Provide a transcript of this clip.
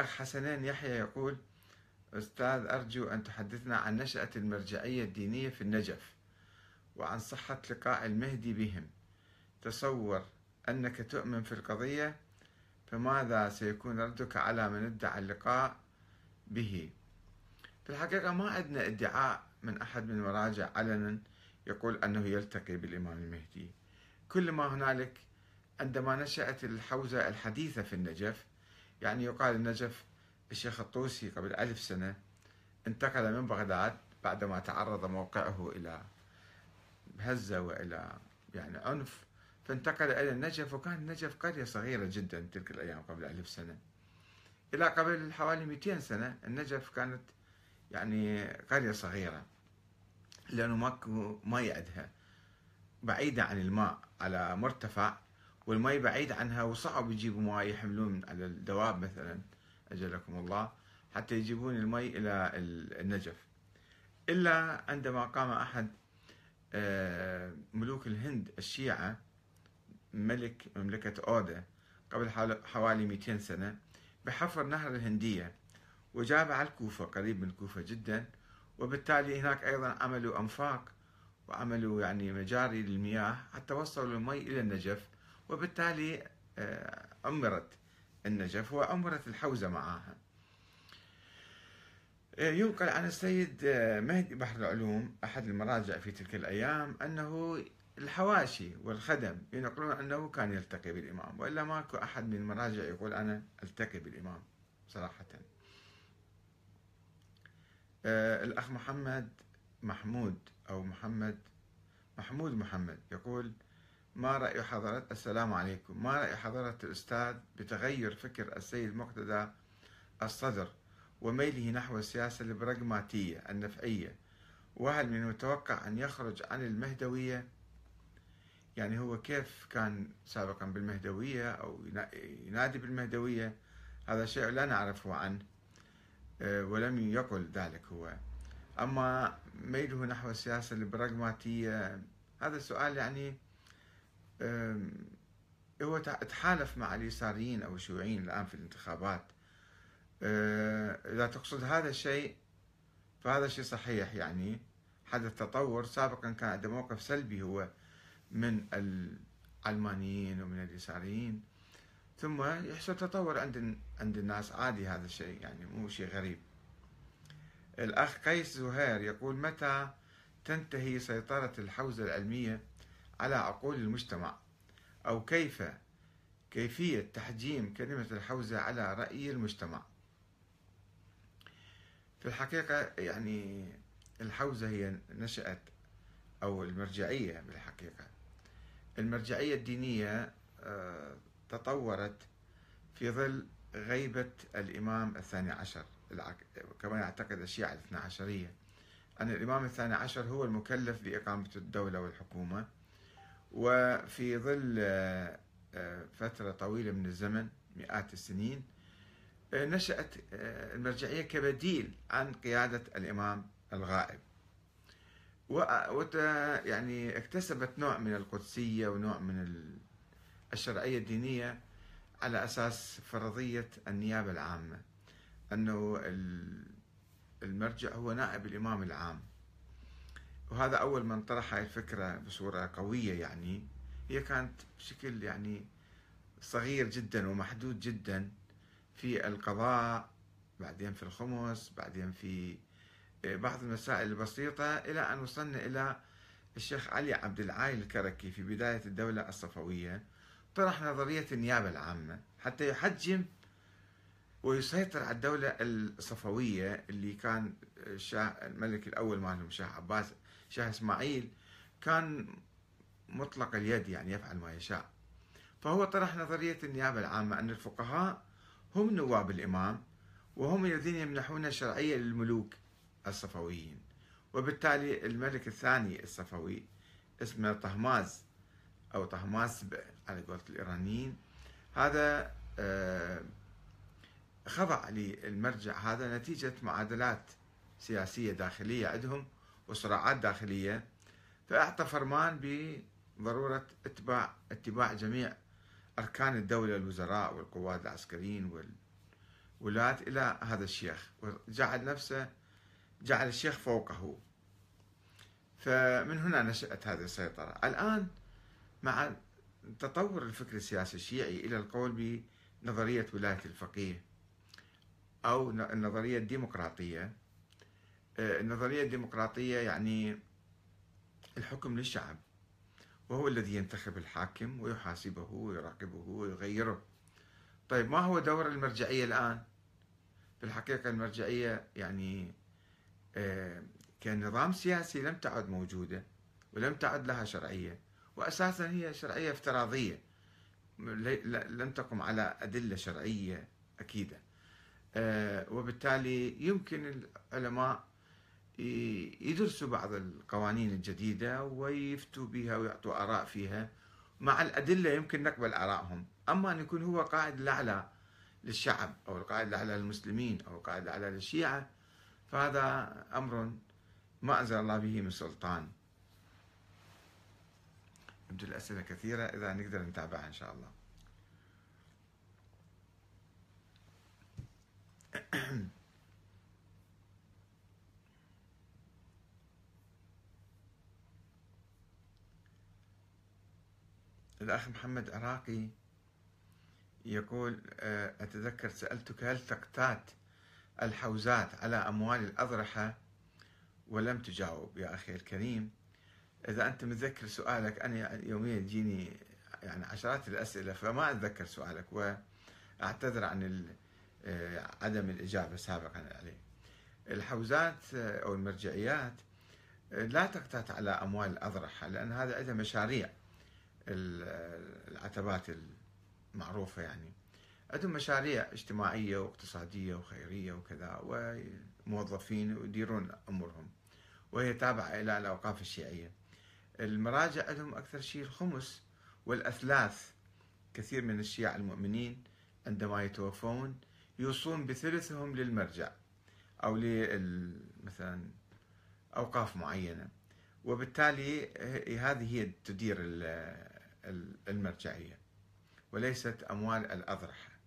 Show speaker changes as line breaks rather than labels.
أخ حسنين يحيى يقول أستاذ أرجو أن تحدثنا عن نشأة المرجعية الدينية في النجف وعن صحة لقاء المهدي بهم. تصور أنك تؤمن في القضية فماذا سيكون ردك على من ادعى اللقاء به؟ في الحقيقة ما عندنا ادعاء من أحد من المراجع علنا يقول أنه يلتقي بالإمام المهدي. كل ما هنالك عندما نشأت الحوزة الحديثة في النجف يعني يقال النجف الشيخ الطوسي قبل ألف سنة انتقل من بغداد بعدما تعرض موقعه إلى هزة وإلى يعني عنف فانتقل إلى النجف وكان النجف قرية صغيرة جدا تلك الأيام قبل ألف سنة. إلى قبل حوالي 200 سنة النجف كانت يعني قرية صغيرة لأنه ماكو مي عندها بعيدة عن الماء على مرتفع والمي بعيد عنها وصعب يجيبوا ماء يحملون على الدواب مثلا أجلكم الله حتى يجيبون المي إلى النجف. إلا عندما قام أحد آه، ملوك الهند الشيعة ملك مملكة أودا قبل حوالي 200 سنة بحفر نهر الهندية وجاب على الكوفة قريب من الكوفة جدا وبالتالي هناك أيضا عملوا أنفاق وعملوا يعني مجاري للمياه حتى وصلوا المي إلى النجف وبالتالي عمرت آه، النجف وعمرت الحوزة معها. آه، ينقل عن السيد آه، مهدي بحر العلوم أحد المراجع في تلك الأيام أنه الحواشي والخدم ينقلون أنه كان يلتقي بالإمام وإلا ماكو أحد من المراجع يقول أنا ألتقي بالإمام صراحة. الأخ محمد محمود أو محمد محمود محمد يقول ما رأي حضرة السلام عليكم. ما رأي حضرة الأستاذ بتغير فكر السيد مقتدى الصدر وميله نحو السياسة البراغماتية النفعية؟ وهل من المتوقع أن يخرج عن المهدوية؟ يعني هو كيف كان سابقا بالمهدوية أو ينادي بالمهدوية؟ هذا شيء لا نعرفه عنه آه، ولم يقل ذلك هو. أما ميله نحو السياسة البراغماتية هذا سؤال يعني هو تحالف مع اليساريين أو الشيوعيين الآن في الانتخابات. أه، إذا تقصد هذا الشيء فهذا شيء صحيح يعني. حدث تطور سابقا كان عنده موقف سلبي هو من العلمانيين ومن اليساريين. ثم يحصل تطور عند عند الناس. عادي هذا الشيء يعني مو شيء غريب. الأخ قيس زهير يقول متى تنتهي سيطرة الحوزة العلمية؟ على عقول المجتمع أو كيف كيفية تحجيم كلمة الحوزة على رأي المجتمع. في الحقيقة يعني الحوزة هي نشأت أو المرجعية بالحقيقة. المرجعية الدينية آه، تطورت في ظل غيبة الإمام الثاني عشر كما يعتقد الشيعة الاثنى عشرية أن الإمام الثاني عشر هو المكلف بإقامة الدولة والحكومة. وفي ظل آه، آه، فترة طويلة من الزمن مئات السنين آه، نشأت المرجعية كبديل عن قيادة الإمام الغائب. وت يعني اكتسبت نوع من القدسية ونوع من الشرعية الدينية على أساس فرضية النيابة العامة. أنه المرجع هو نائب الإمام العام. وهذا أول من طرح هاي الفكرة بصورة قوية يعني. هي كانت بشكل يعني صغير جدا ومحدود جدا في القضاء بعدين في الخمس بعدين في بعض المسائل البسيطة إلى أن وصلنا إلى الشيخ علي عبد العالي الكركي في بداية الدولة الصفوية. طرح نظرية النيابة العامة حتى يحجم ويسيطر على الدولة الصفوية اللي كان الشاه الملك الأول مالهم شاه عباس شاه إسماعيل كان مطلق اليد يعني يفعل ما يشاء. فهو طرح نظرية النيابة العامة أن الفقهاء هم نواب الإمام وهم الذين يمنحون الشرعية للملوك الصفويين. وبالتالي الملك الثاني الصفوي اسمه طهماز أو طهماس على قولة الإيرانيين. هذا آه، خضع للمرجع هذا نتيجة معادلات سياسية داخلية عندهم وصراعات داخلية. فأعطى فرمان بضرورة اتباع اتباع جميع أركان الدولة الوزراء والقوات العسكريين ولاة إلى هذا الشيخ وجعل نفسه جعل الشيخ فوقه. فمن هنا نشأت هذه السيطرة. الآن مع تطور الفكر السياسي الشيعي إلى القول بنظرية ولاية الفقيه أو النظرية الديمقراطية. آه، النظرية الديمقراطية يعني الحكم للشعب وهو الذي ينتخب الحاكم ويحاسبه ويراقبه ويغيره. طيب ما هو دور المرجعية الآن؟ في الحقيقة المرجعية يعني آه، كنظام سياسي لم تعد موجودة ولم تعد لها شرعية وأساسا هي شرعية افتراضية لم تقم على أدلة شرعية أكيدة. وبالتالي يمكن العلماء يدرسوا بعض القوانين الجديدة ويفتوا بها ويعطوا آراء فيها. مع الأدلة يمكن نقبل آرائهم. أما أن يكون هو قائد الأعلى للشعب أو القائد الأعلى للمسلمين أو القائد الأعلى للشيعة فهذا أمر ما أنزل الله به من سلطان. يبدو الأسئلة كثيرة إذا نقدر نتابعها إن شاء الله. الأخ محمد عراقي يقول آه، أتذكر سألتك هل تقتات الحوزات على أموال الأضرحة؟ ولم تجاوب يا أخي الكريم. إذا أنت متذكر سؤالك أنا يوميا تجيني يعني عشرات الأسئلة فما أتذكر سؤالك وأعتذر عن آه، عدم الإجابة سابقا عليه. الحوزات آه، أو المرجعيات لا تقتات على أموال الأضرحة لأن هذا عندها مشاريع. العتبات المعروفة يعني. عندهم مشاريع اجتماعية واقتصادية وخيرية وكذا وموظفين يديرون أمورهم وهي تابعة إلى الأوقاف الشيعية. المراجع عندهم أكثر شيء الخمس والأثلاث. كثير من الشيعة المؤمنين عندما يتوفون يوصون بثلثهم للمرجع أو مثلا أوقاف معينة. وبالتالي هذه هي تدير المرجعية وليست أموال الأضرحة.